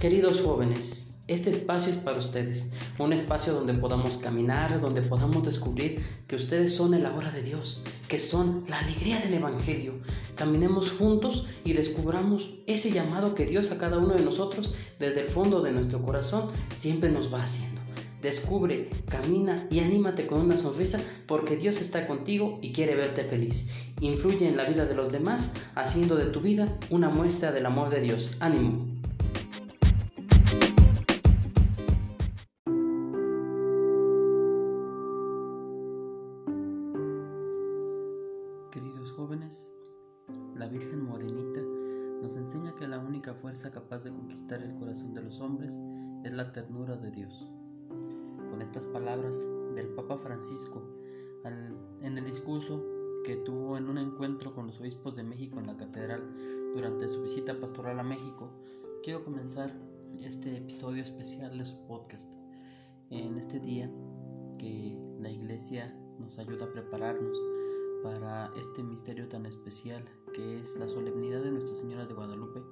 Queridos jóvenes, este espacio es para ustedes, un espacio donde podamos caminar, donde podamos descubrir que ustedes son el ahora de Dios, que son la alegría del Evangelio. Caminemos juntos y descubramos ese llamado que Dios a cada uno de nosotros desde el fondo de nuestro corazón siempre nos va haciendo. Descubre, camina y anímate con una sonrisa porque Dios está contigo y quiere verte feliz. Influye en la vida de los demás haciendo de tu vida una muestra del amor de Dios. Ánimo. Jóvenes, la Virgen Morenita nos enseña que la única fuerza capaz de conquistar el corazón de los hombres es la ternura de Dios. Con estas palabras del Papa Francisco en el discurso que tuvo en un encuentro con los obispos de México en la catedral durante su visita pastoral a México, quiero comenzar este episodio especial de su podcast. En este día que la iglesia nos ayuda a prepararnos para este misterio tan especial que es la solemnidad de Nuestra Señora de Guadalupe,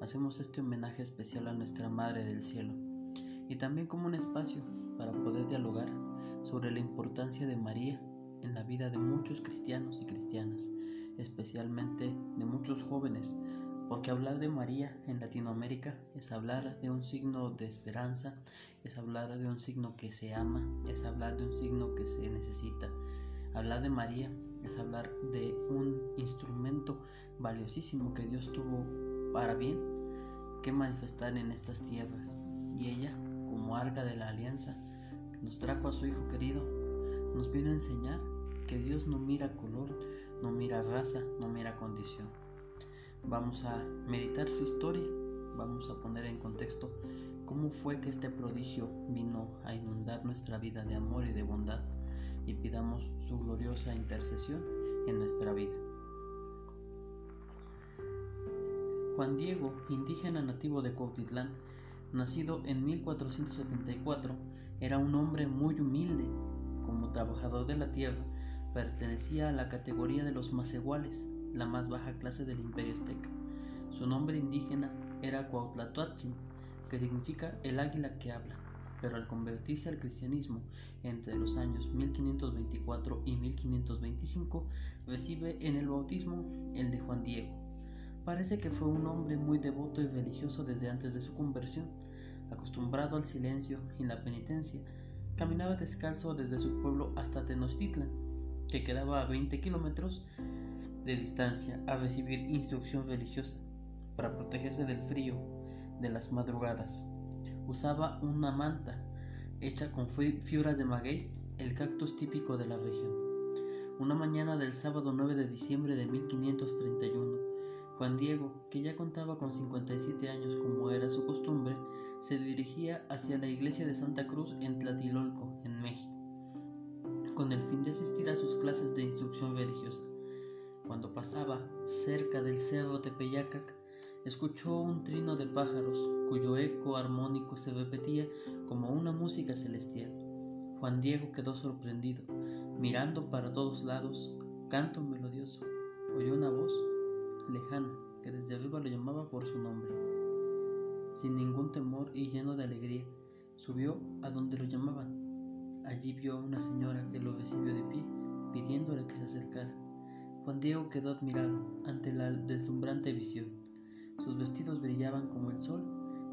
hacemos este homenaje especial a nuestra Madre del Cielo y también como un espacio para poder dialogar sobre la importancia de María en la vida de muchos cristianos y cristianas, especialmente de muchos jóvenes, porque hablar de María en Latinoamérica es hablar de un signo de esperanza, es hablar de un signo que se ama, es hablar de un signo que se necesita. Hablar de María hablar de un instrumento valiosísimo que Dios tuvo para bien que manifestar en estas tierras. Y ella, como arca de la alianza, nos trajo a su Hijo querido, nos vino a enseñar que Dios no mira color, no mira raza, no mira condición. Vamos a meditar su historia, vamos a poner en contexto cómo fue que este prodigio vino a inundar nuestra vida de amor y de bondad y pidamos su gloriosa intercesión en nuestra vida. Juan Diego, indígena nativo de Cuautitlán, nacido en 1474, era un hombre muy humilde. Como trabajador de la tierra, pertenecía a la categoría de los macehuales, la más baja clase del imperio azteca. Su nombre indígena era Cuautlatoatzin, que significa el águila que habla pero al convertirse al cristianismo entre los años 1524 y 1525, recibe en el bautismo el de Juan Diego. Parece que fue un hombre muy devoto y religioso desde antes de su conversión, acostumbrado al silencio y la penitencia, caminaba descalzo desde su pueblo hasta Tenochtitlan, que quedaba a 20 kilómetros de distancia a recibir instrucción religiosa para protegerse del frío de las madrugadas usaba una manta hecha con fibras de maguey, el cactus típico de la región. Una mañana del sábado 9 de diciembre de 1531, Juan Diego, que ya contaba con 57 años como era su costumbre, se dirigía hacia la iglesia de Santa Cruz en Tlatilolco, en México, con el fin de asistir a sus clases de instrucción religiosa. Cuando pasaba cerca del cerro Tepeyacac, escuchó un trino de pájaros cuyo eco armónico se repetía como una música celestial. Juan Diego quedó sorprendido, mirando para todos lados, canto melodioso. Oyó una voz lejana que desde arriba lo llamaba por su nombre. Sin ningún temor y lleno de alegría, subió a donde lo llamaban. Allí vio a una señora que lo recibió de pie, pidiéndole que se acercara. Juan Diego quedó admirado ante la deslumbrante visión. Sus vestidos brillaban como el sol,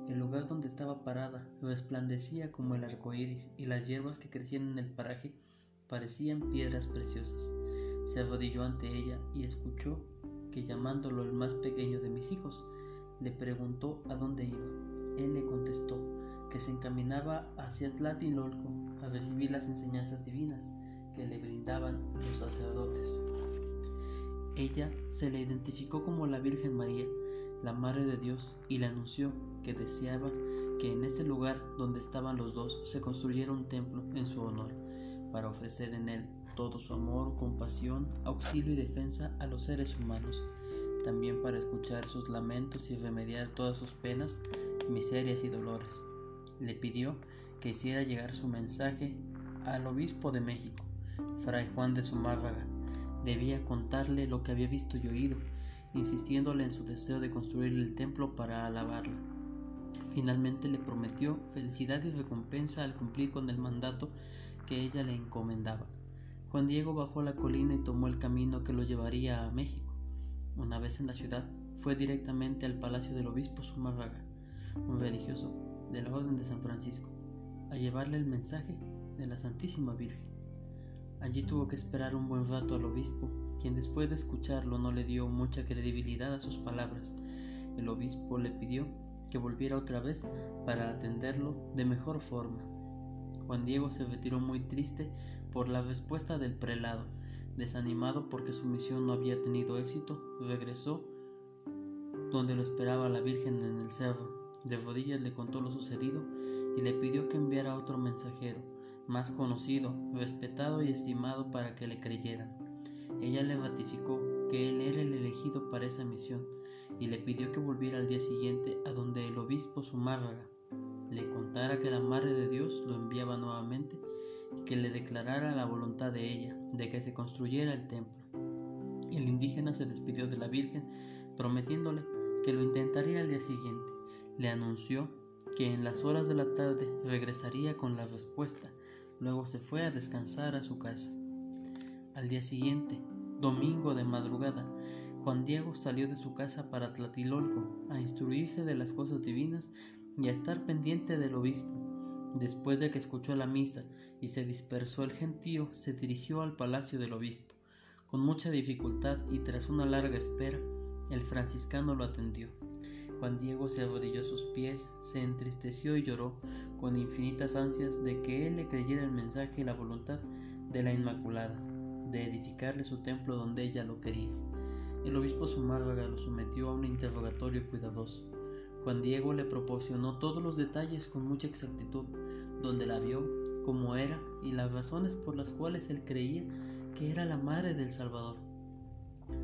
el lugar donde estaba parada resplandecía como el arco iris y las hierbas que crecían en el paraje parecían piedras preciosas. Se arrodilló ante ella y escuchó que llamándolo el más pequeño de mis hijos, le preguntó a dónde iba. Él le contestó que se encaminaba hacia Tlatilolco a recibir las enseñanzas divinas que le brindaban los sacerdotes. Ella se le identificó como la Virgen María, la Madre de Dios, y le anunció que deseaba que en este lugar donde estaban los dos se construyera un templo en su honor, para ofrecer en él todo su amor, compasión, auxilio y defensa a los seres humanos, también para escuchar sus lamentos y remediar todas sus penas, miserias y dolores. Le pidió que hiciera llegar su mensaje al obispo de México, Fray Juan de Zumárraga. Debía contarle lo que había visto y oído, insistiéndole en su deseo de construir el templo para alabarla. Finalmente le prometió felicidad y recompensa al cumplir con el mandato que ella le encomendaba. Juan Diego bajó la colina y tomó el camino que lo llevaría a México. Una vez en la ciudad, fue directamente al palacio del obispo Zumárraga, un religioso de la Orden de San Francisco, a llevarle el mensaje de la Santísima Virgen. Allí tuvo que esperar un buen rato al obispo, quien después de escucharlo no le dio mucha credibilidad a sus palabras. El obispo le pidió que volviera otra vez para atenderlo de mejor forma. Juan Diego se retiró muy triste por la respuesta del prelado. Desanimado porque su misión no había tenido éxito, regresó donde lo esperaba la Virgen en el cerro. De rodillas le contó lo sucedido y le pidió que enviara otro mensajero, más conocido, respetado y estimado para que le creyeran. Ella le ratificó que él era el elegido para esa misión y le pidió que volviera al día siguiente a donde el obispo Zumárraga le contara que la Madre de Dios lo enviaba nuevamente y que le declarara la voluntad de ella de que se construyera el templo. El indígena se despidió de la Virgen prometiéndole que lo intentaría al día siguiente. Le anunció que en las horas de la tarde regresaría con la respuesta. Luego se fue a descansar a su casa. Al día siguiente, domingo de madrugada, Juan Diego salió de su casa para Tlatilolco a instruirse de las cosas divinas y a estar pendiente del obispo. Después de que escuchó la misa y se dispersó el gentío, se dirigió al palacio del obispo. Con mucha dificultad y tras una larga espera, el franciscano lo atendió. Juan Diego se arrodilló a sus pies, se entristeció y lloró con infinitas ansias de que él le creyera el mensaje y la voluntad de la Inmaculada, de edificarle su templo donde ella lo quería. El obispo Zumárraga lo sometió a un interrogatorio cuidadoso. Juan Diego le proporcionó todos los detalles con mucha exactitud, donde la vio, cómo era y las razones por las cuales él creía que era la madre del Salvador.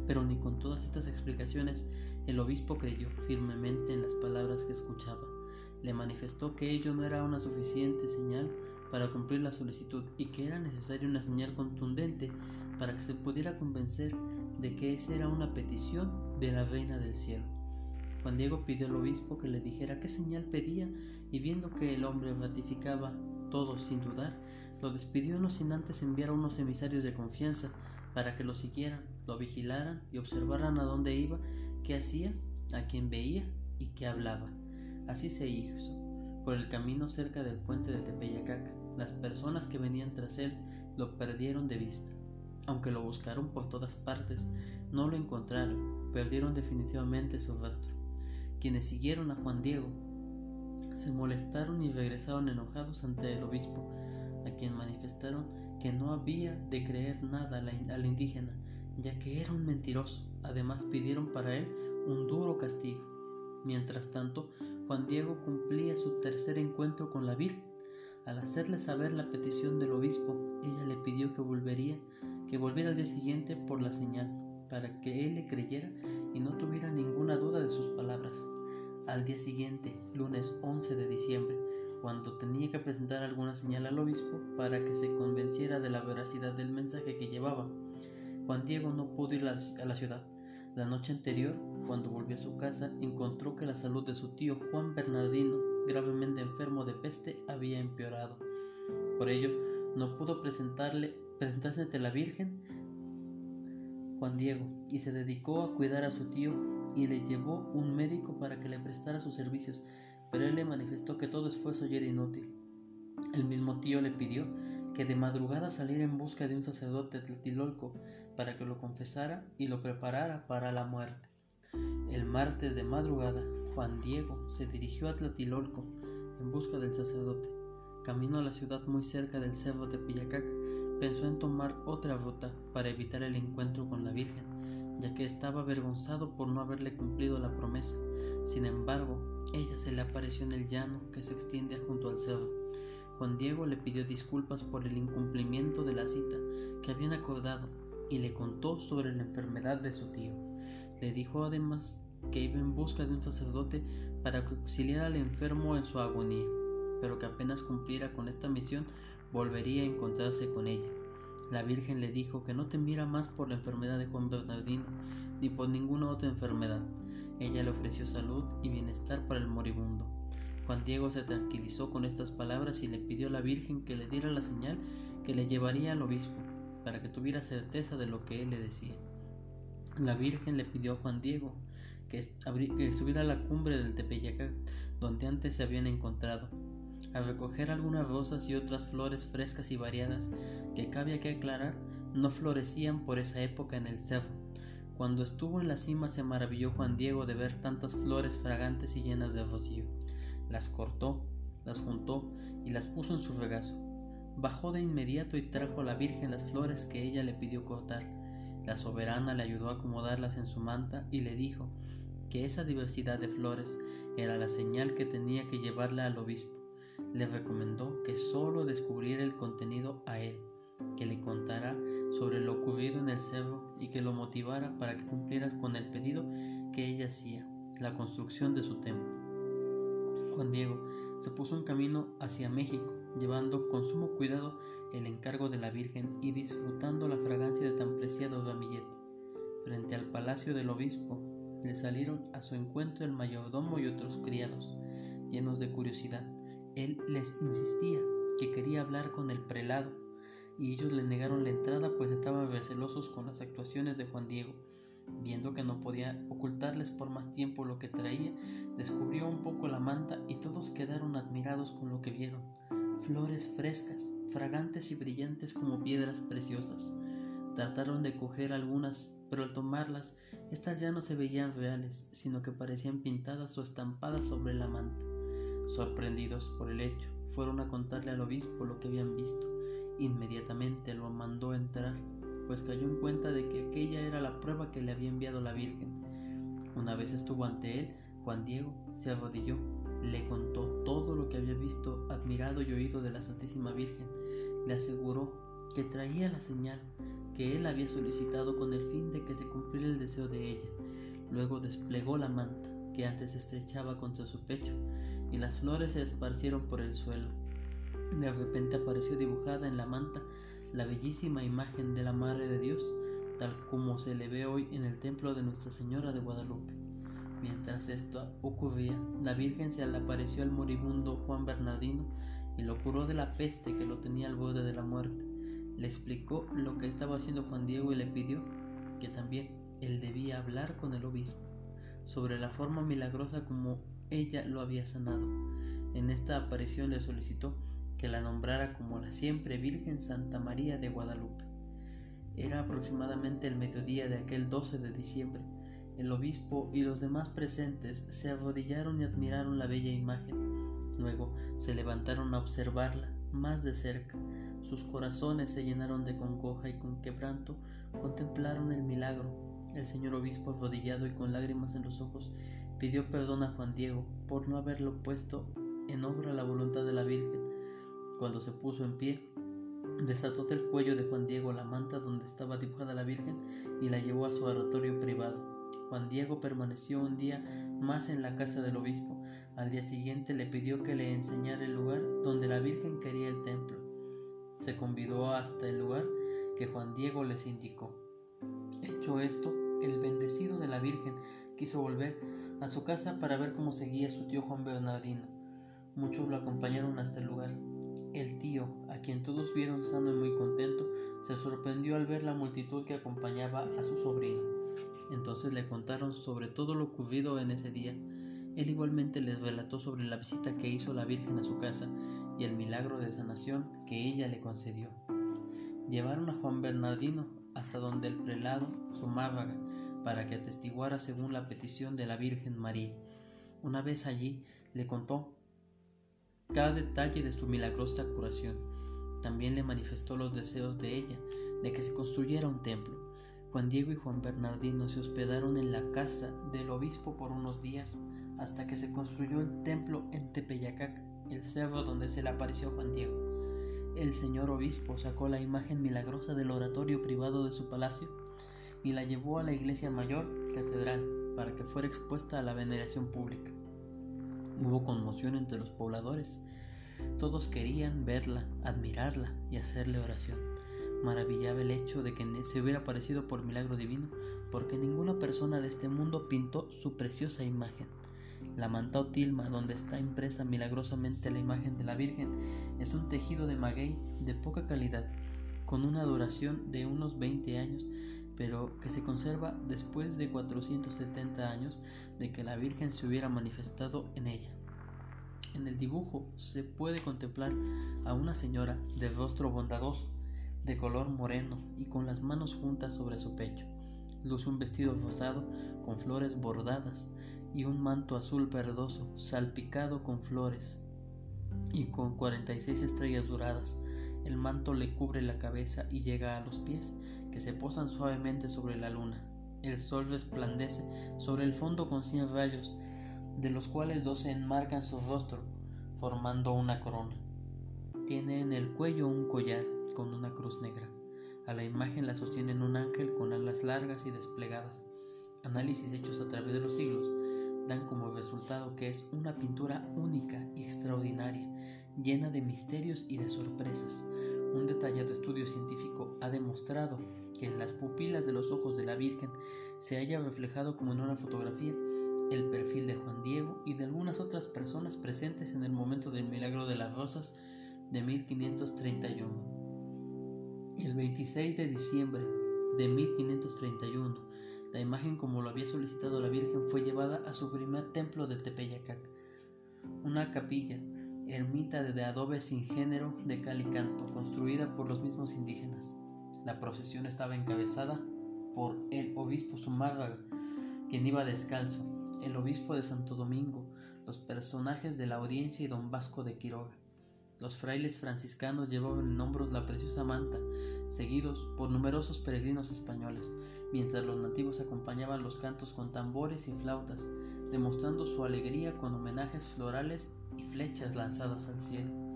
Pero ni con todas estas explicaciones el obispo creyó firmemente en las palabras que escuchaba. Le manifestó que ello no era una suficiente señal para cumplir la solicitud y que era necesaria una señal contundente para que se pudiera convencer de que esa era una petición de la reina del cielo. Juan Diego pidió al obispo que le dijera qué señal pedía y viendo que el hombre ratificaba todo sin dudar, lo despidió no sin antes enviar a unos emisarios de confianza para que lo siguieran, lo vigilaran y observaran a dónde iba, qué hacía, a quién veía y qué hablaba. Así se hizo. Por el camino cerca del puente de Tepeyacac, las personas que venían tras él lo perdieron de vista. Aunque lo buscaron por todas partes, no lo encontraron, perdieron definitivamente su rastro. Quienes siguieron a Juan Diego se molestaron y regresaron enojados ante el obispo, a quien manifestaron que no había de creer nada al indígena, ya que era un mentiroso. Además pidieron para él un duro castigo. Mientras tanto, Juan Diego cumplía su tercer encuentro con la Virgen. Al hacerle saber la petición del obispo, ella le pidió que volvería que volviera al día siguiente por la señal, para que él le creyera y no tuviera ninguna duda de sus palabras. Al día siguiente, lunes 11 de diciembre, cuando tenía que presentar alguna señal al obispo para que se convenciera de la veracidad del mensaje que llevaba, Juan Diego no pudo ir a la ciudad. La noche anterior, cuando volvió a su casa, encontró que la salud de su tío Juan Bernardino, gravemente enfermo de peste, había empeorado. Por ello, no pudo presentarle presentarse ante la Virgen Juan Diego y se dedicó a cuidar a su tío y le llevó un médico para que le prestara sus servicios, pero él le manifestó que todo esfuerzo era inútil. El mismo tío le pidió que de madrugada saliera en busca de un sacerdote Tlatelolco para que lo confesara y lo preparara para la muerte. El martes de madrugada, Juan Diego se dirigió a Tlatelolco en busca del sacerdote. Caminó a la ciudad muy cerca del cerro de Pillacac pensó en tomar otra ruta para evitar el encuentro con la Virgen, ya que estaba avergonzado por no haberle cumplido la promesa. Sin embargo, ella se le apareció en el llano que se extiende junto al cerro. Juan Diego le pidió disculpas por el incumplimiento de la cita que habían acordado y le contó sobre la enfermedad de su tío. Le dijo además que iba en busca de un sacerdote para que auxiliara al enfermo en su agonía, pero que apenas cumpliera con esta misión volvería a encontrarse con ella. La Virgen le dijo que no temiera más por la enfermedad de Juan Bernardino, ni por ninguna otra enfermedad. Ella le ofreció salud y bienestar para el moribundo. Juan Diego se tranquilizó con estas palabras y le pidió a la Virgen que le diera la señal que le llevaría al obispo, para que tuviera certeza de lo que él le decía. La Virgen le pidió a Juan Diego que, subiera a la cumbre del Tepeyacac, donde antes se habían encontrado, a recoger algunas rosas y otras flores frescas y variadas que cabe que aclarar no florecían por esa época en el cerro. Cuando estuvo en la cima se maravilló Juan Diego de ver tantas flores fragantes y llenas de rocío. Las cortó, las juntó y las puso en su regazo. Bajó de inmediato y trajo a la Virgen las flores que ella le pidió cortar. La soberana le ayudó a acomodarlas en su manta y le dijo que esa diversidad de flores era la señal que tenía que llevarla al obispo. Le recomendó que sólo descubriera el contenido a él, que le contara sobre lo ocurrido en el cerro y que lo motivara para que cumpliera con el pedido que ella hacía, la construcción de su templo. Juan Diego se puso en camino hacia México, llevando con sumo cuidado el encargo de la Virgen y disfrutando la fragancia de tan preciado ramillete. Frente al palacio del obispo le salieron a su encuentro el mayordomo y otros criados, llenos de curiosidad. Él les insistía que quería hablar con el prelado, y ellos le negaron la entrada pues estaban recelosos con las actuaciones de Juan Diego. Viendo que no podía ocultarles por más tiempo lo que traía, descubrió un poco la manta y todos quedaron admirados con lo que vieron. Flores frescas, fragantes y brillantes como piedras preciosas. Trataron de coger algunas, pero al tomarlas, estas ya no se veían reales, sino que parecían pintadas o estampadas sobre la manta. Sorprendidos por el hecho, fueron a contarle al obispo lo que habían visto. Inmediatamente lo mandó entrar, pues cayó en cuenta de que aquella era la prueba que le había enviado la Virgen. Una vez estuvo ante él, Juan Diego se arrodilló, le contó todo lo que había visto, admirado y oído de la Santísima Virgen. Le aseguró que traía la señal que él había solicitado con el fin de que se cumpliera el deseo de ella. Luego desplegó la manta que antes estrechaba contra su pecho y las flores se esparcieron por el suelo. De repente apareció dibujada en la manta la bellísima imagen de la Madre de Dios, tal como se le ve hoy en el templo de Nuestra Señora de Guadalupe. Mientras esto ocurría, la Virgen se le apareció al moribundo Juan Bernardino y lo curó de la peste que lo tenía al borde de la muerte. Le explicó lo que estaba haciendo Juan Diego y le pidió que también él debía hablar con el obispo sobre la forma milagrosa como ella lo había sanado. En esta aparición le solicitó que la nombrara como la siempre Virgen Santa María de Guadalupe. Era aproximadamente el mediodía de aquel 12 de diciembre el obispo y los demás presentes se arrodillaron y admiraron la bella imagen. Luego se levantaron a observarla más de cerca. Sus corazones se llenaron de congoja y con quebranto contemplaron el milagro. El señor obispo arrodillado y con lágrimas en los ojos pidió perdón a Juan Diego por no haberlo puesto en obra la voluntad de la Virgen. Cuando se puso en pie, desató del cuello de Juan Diego la manta donde estaba dibujada la Virgen y la llevó a su oratorio privado. Juan Diego permaneció un día más en la casa del obispo. Al día siguiente le pidió que le enseñara el lugar donde la Virgen quería el templo. Se convidó hasta el lugar que Juan Diego les indicó. Hecho esto, el bendecido de la Virgen quiso volver a su casa para ver cómo seguía su tío Juan Bernardino. Muchos lo acompañaron hasta el lugar. El tío, a quien todos vieron sano y muy contento, se sorprendió al ver la multitud que acompañaba a su sobrino. Entonces le contaron sobre todo lo ocurrido en ese día. Él igualmente les relató sobre la visita que hizo la Virgen a su casa y el milagro de sanación que ella le concedió. Llevaron a Juan Bernardino hasta donde el prelado Zumávaga para que atestiguara según la petición de la Virgen María. Una vez allí le contó cada detalle de su milagrosa curación. También le manifestó los deseos de ella de que se construyera un templo Juan Diego y Juan Bernardino se hospedaron en la casa del obispo por unos días hasta que se construyó el templo en Tepeyacac, el cerro donde se le apareció Juan Diego. El señor obispo sacó la imagen milagrosa del oratorio privado de su palacio y la llevó a la iglesia mayor catedral para que fuera expuesta a la veneración pública. Hubo conmoción entre los pobladores. Todos querían verla, admirarla y hacerle oración maravillaba el hecho de que se hubiera aparecido por milagro divino, porque ninguna persona de este mundo pintó su preciosa imagen. La manta o tilma, donde está impresa milagrosamente la imagen de la Virgen, es un tejido de maguey de poca calidad, con una duración de unos 20 años, pero que se conserva después de 470 años de que la Virgen se hubiera manifestado en ella. En el dibujo se puede contemplar a una señora de rostro bondadoso, de color moreno y con las manos juntas sobre su pecho. Luce un vestido rosado con flores bordadas y un manto azul verdoso salpicado con flores y con 46 estrellas doradas. El manto le cubre la cabeza y llega a los pies, que se posan suavemente sobre la luna. El sol resplandece sobre el fondo con cien rayos, de los cuales dos se enmarcan su rostro, formando una corona. Tiene en el cuello un collar con una cruz negra. A la imagen la sostienen un ángel con alas largas y desplegadas. Análisis hechos a través de los siglos dan como resultado que es una pintura única y extraordinaria, llena de misterios y de sorpresas. Un detallado estudio científico ha demostrado que en las pupilas de los ojos de la Virgen se haya reflejado como en una fotografía el perfil de Juan Diego y de algunas otras personas presentes en el momento del milagro de las rosas de 1531. El 26 de diciembre de 1531, la imagen como lo había solicitado la Virgen fue llevada a su primer templo de Tepeyacac, una capilla, ermita de adobe sin género de cal y canto, construida por los mismos indígenas. La procesión estaba encabezada por el obispo Zumárraga, quien iba descalzo, el obispo de Santo Domingo, los personajes de la audiencia y don Vasco de Quiroga. Los frailes franciscanos llevaban en hombros la preciosa manta, seguidos por numerosos peregrinos españoles, mientras los nativos acompañaban los cantos con tambores y flautas, demostrando su alegría con homenajes florales y flechas lanzadas al cielo.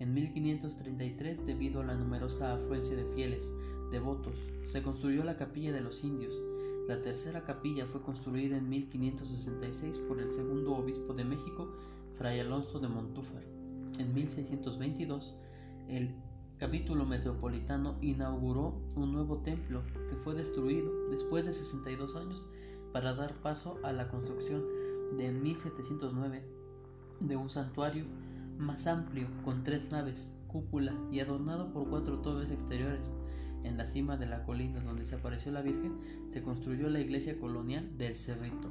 En 1533, debido a la numerosa afluencia de fieles, devotos, se construyó la capilla de los indios, la tercera capilla fue construida en 1566 por el segundo obispo de México, Fray Alonso de Montúfar. En 1622, el capítulo metropolitano inauguró un nuevo templo que fue destruido después de 62 años para dar paso a la construcción de 1709 de un santuario más amplio con tres naves, cúpula y adornado por cuatro torres exteriores en la cima de la colina donde se apareció la Virgen, se construyó la iglesia colonial del Cerrito.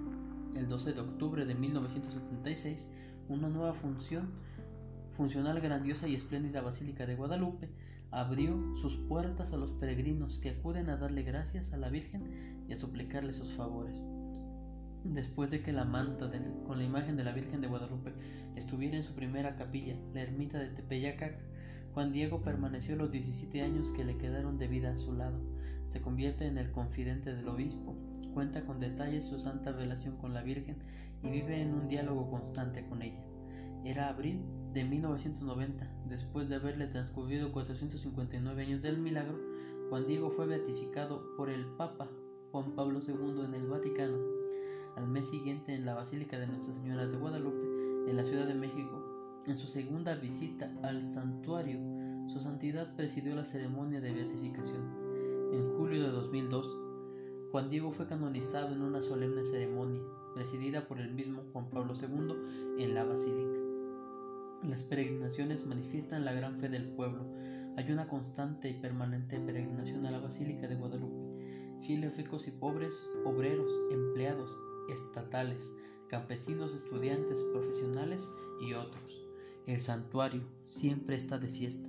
El 12 de octubre de 1976, una nueva función, funcional, grandiosa y espléndida Basílica de Guadalupe abrió sus puertas a los peregrinos que acuden a darle gracias a la Virgen y a suplicarle sus favores. Después de que la manta con la imagen de la Virgen de Guadalupe estuviera en su primera capilla, la ermita de Tepeyacac, Juan Diego permaneció los 17 años que le quedaron de vida a su lado. Se convierte en el confidente del obispo, cuenta con detalles su santa relación con la Virgen y vive en un diálogo constante con ella. Era abril de 1990, después de haberle transcurrido 459 años del milagro, Juan Diego fue beatificado por el Papa Juan Pablo II en el Vaticano. Al mes siguiente en la Basílica de Nuestra Señora de Guadalupe, en la Ciudad de México, en su segunda visita al santuario, su santidad presidió la ceremonia de beatificación. En julio de 2002, Juan Diego fue canonizado en una solemne ceremonia, presidida por el mismo Juan Pablo II en la basílica. Las peregrinaciones manifiestan la gran fe del pueblo. Hay una constante y permanente peregrinación a la Basílica de Guadalupe. Fieles ricos y pobres, obreros, empleados, estatales, campesinos, estudiantes, profesionales y otros. El santuario siempre está de fiesta.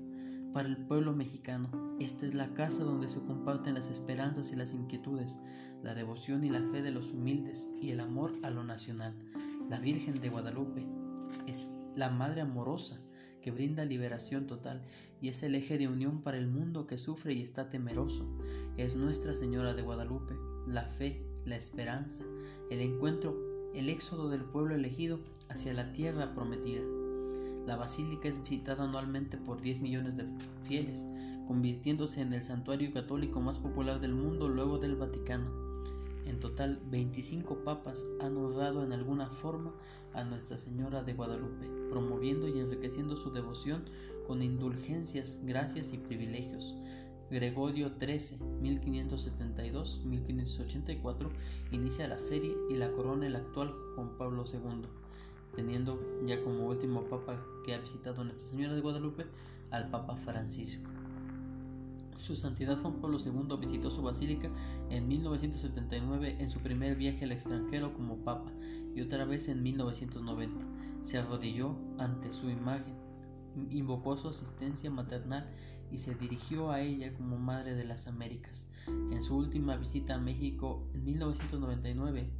Para el pueblo mexicano, esta es la casa donde se comparten las esperanzas y las inquietudes, la devoción y la fe de los humildes y el amor a lo nacional. La Virgen de Guadalupe es la Madre amorosa que brinda liberación total y es el eje de unión para el mundo que sufre y está temeroso. Es Nuestra Señora de Guadalupe, la fe, la esperanza, el encuentro, el éxodo del pueblo elegido hacia la tierra prometida. La basílica es visitada anualmente por 10 millones de fieles, convirtiéndose en el santuario católico más popular del mundo luego del Vaticano. En total, 25 papas han honrado en alguna forma a Nuestra Señora de Guadalupe, promoviendo y enriqueciendo su devoción con indulgencias, gracias y privilegios. Gregorio XIII, 1572-1584, inicia la serie y la corona el actual Juan Pablo II. teniendo ya como último papa que ha visitado Nuestra Señora de Guadalupe al Papa Francisco. Su Santidad Juan Pablo II visitó su basílica en 1979 en su primer viaje al extranjero como papa y otra vez en 1990. Se arrodilló ante su imagen, invocó su asistencia maternal y se dirigió a ella como Madre de las Américas. En su última visita a México en 1999,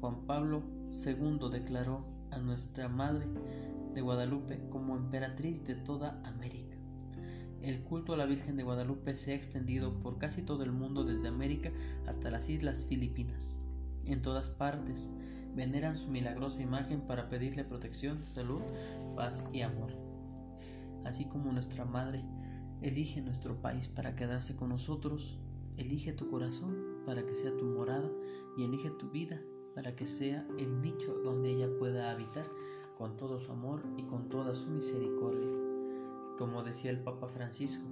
Juan Pablo II declaró a Nuestra Madre de Guadalupe como emperatriz de toda América. El culto a la Virgen de Guadalupe se ha extendido por casi todo el mundo desde América hasta las Islas Filipinas. En todas partes veneran su milagrosa imagen para pedirle protección, salud, paz y amor. Así como nuestra Madre elige nuestro país para quedarse con nosotros, elige tu corazón para que sea tu morada y elige tu vida para que sea el nicho donde ella pueda habitar con todo su amor y con toda su misericordia como decía el Papa Francisco.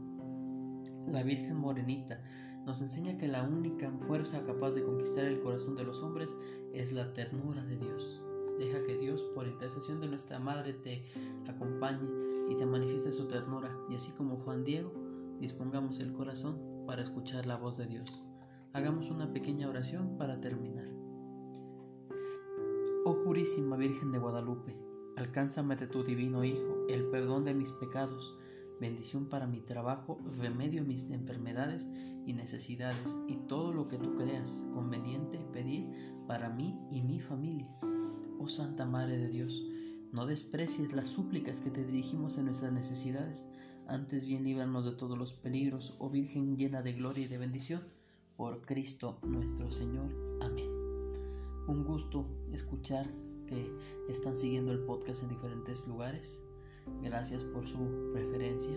La Virgen Morenita nos enseña que la única fuerza capaz de conquistar el corazón de los hombres es la ternura de Dios. Deja que Dios, por intercesión de nuestra Madre, te acompañe y te manifieste su ternura, y así como Juan Diego, dispongamos el corazón para escuchar la voz de Dios. Hagamos una pequeña oración para terminar. Oh Purísima Virgen de Guadalupe, Alcánzame de tu divino Hijo el perdón de mis pecados, bendición para mi trabajo, remedio a mis enfermedades y necesidades y todo lo que tú creas conveniente pedir para mí y mi familia. Oh Santa Madre de Dios, no desprecies las súplicas que te dirigimos en nuestras necesidades, antes bien líbranos de todos los peligros, oh Virgen llena de gloria y de bendición, por Cristo nuestro Señor. Amén. Un gusto escuchar que están siguiendo el podcast en diferentes lugares. Gracias por su preferencia.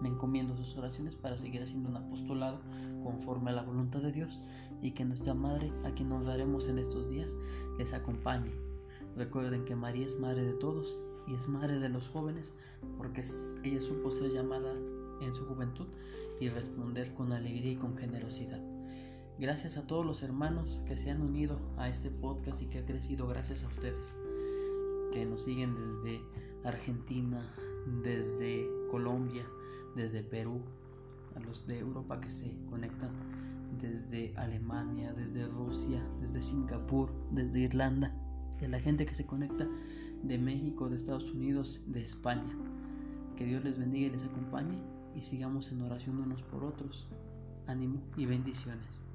Me encomiendo sus oraciones para seguir haciendo un apostolado conforme a la voluntad de Dios y que nuestra Madre, a quien nos daremos en estos días, les acompañe. Recuerden que María es Madre de todos y es Madre de los jóvenes porque ella supo ser llamada en su juventud y responder con alegría y con generosidad. Gracias a todos los hermanos que se han unido a este podcast y que ha crecido gracias a ustedes, que nos siguen desde Argentina, desde Colombia, desde Perú, a los de Europa que se conectan desde Alemania, desde Rusia, desde Singapur, desde Irlanda, a la gente que se conecta de México, de Estados Unidos, de España. Que Dios les bendiga y les acompañe y sigamos en oración unos por otros. Ánimo y bendiciones.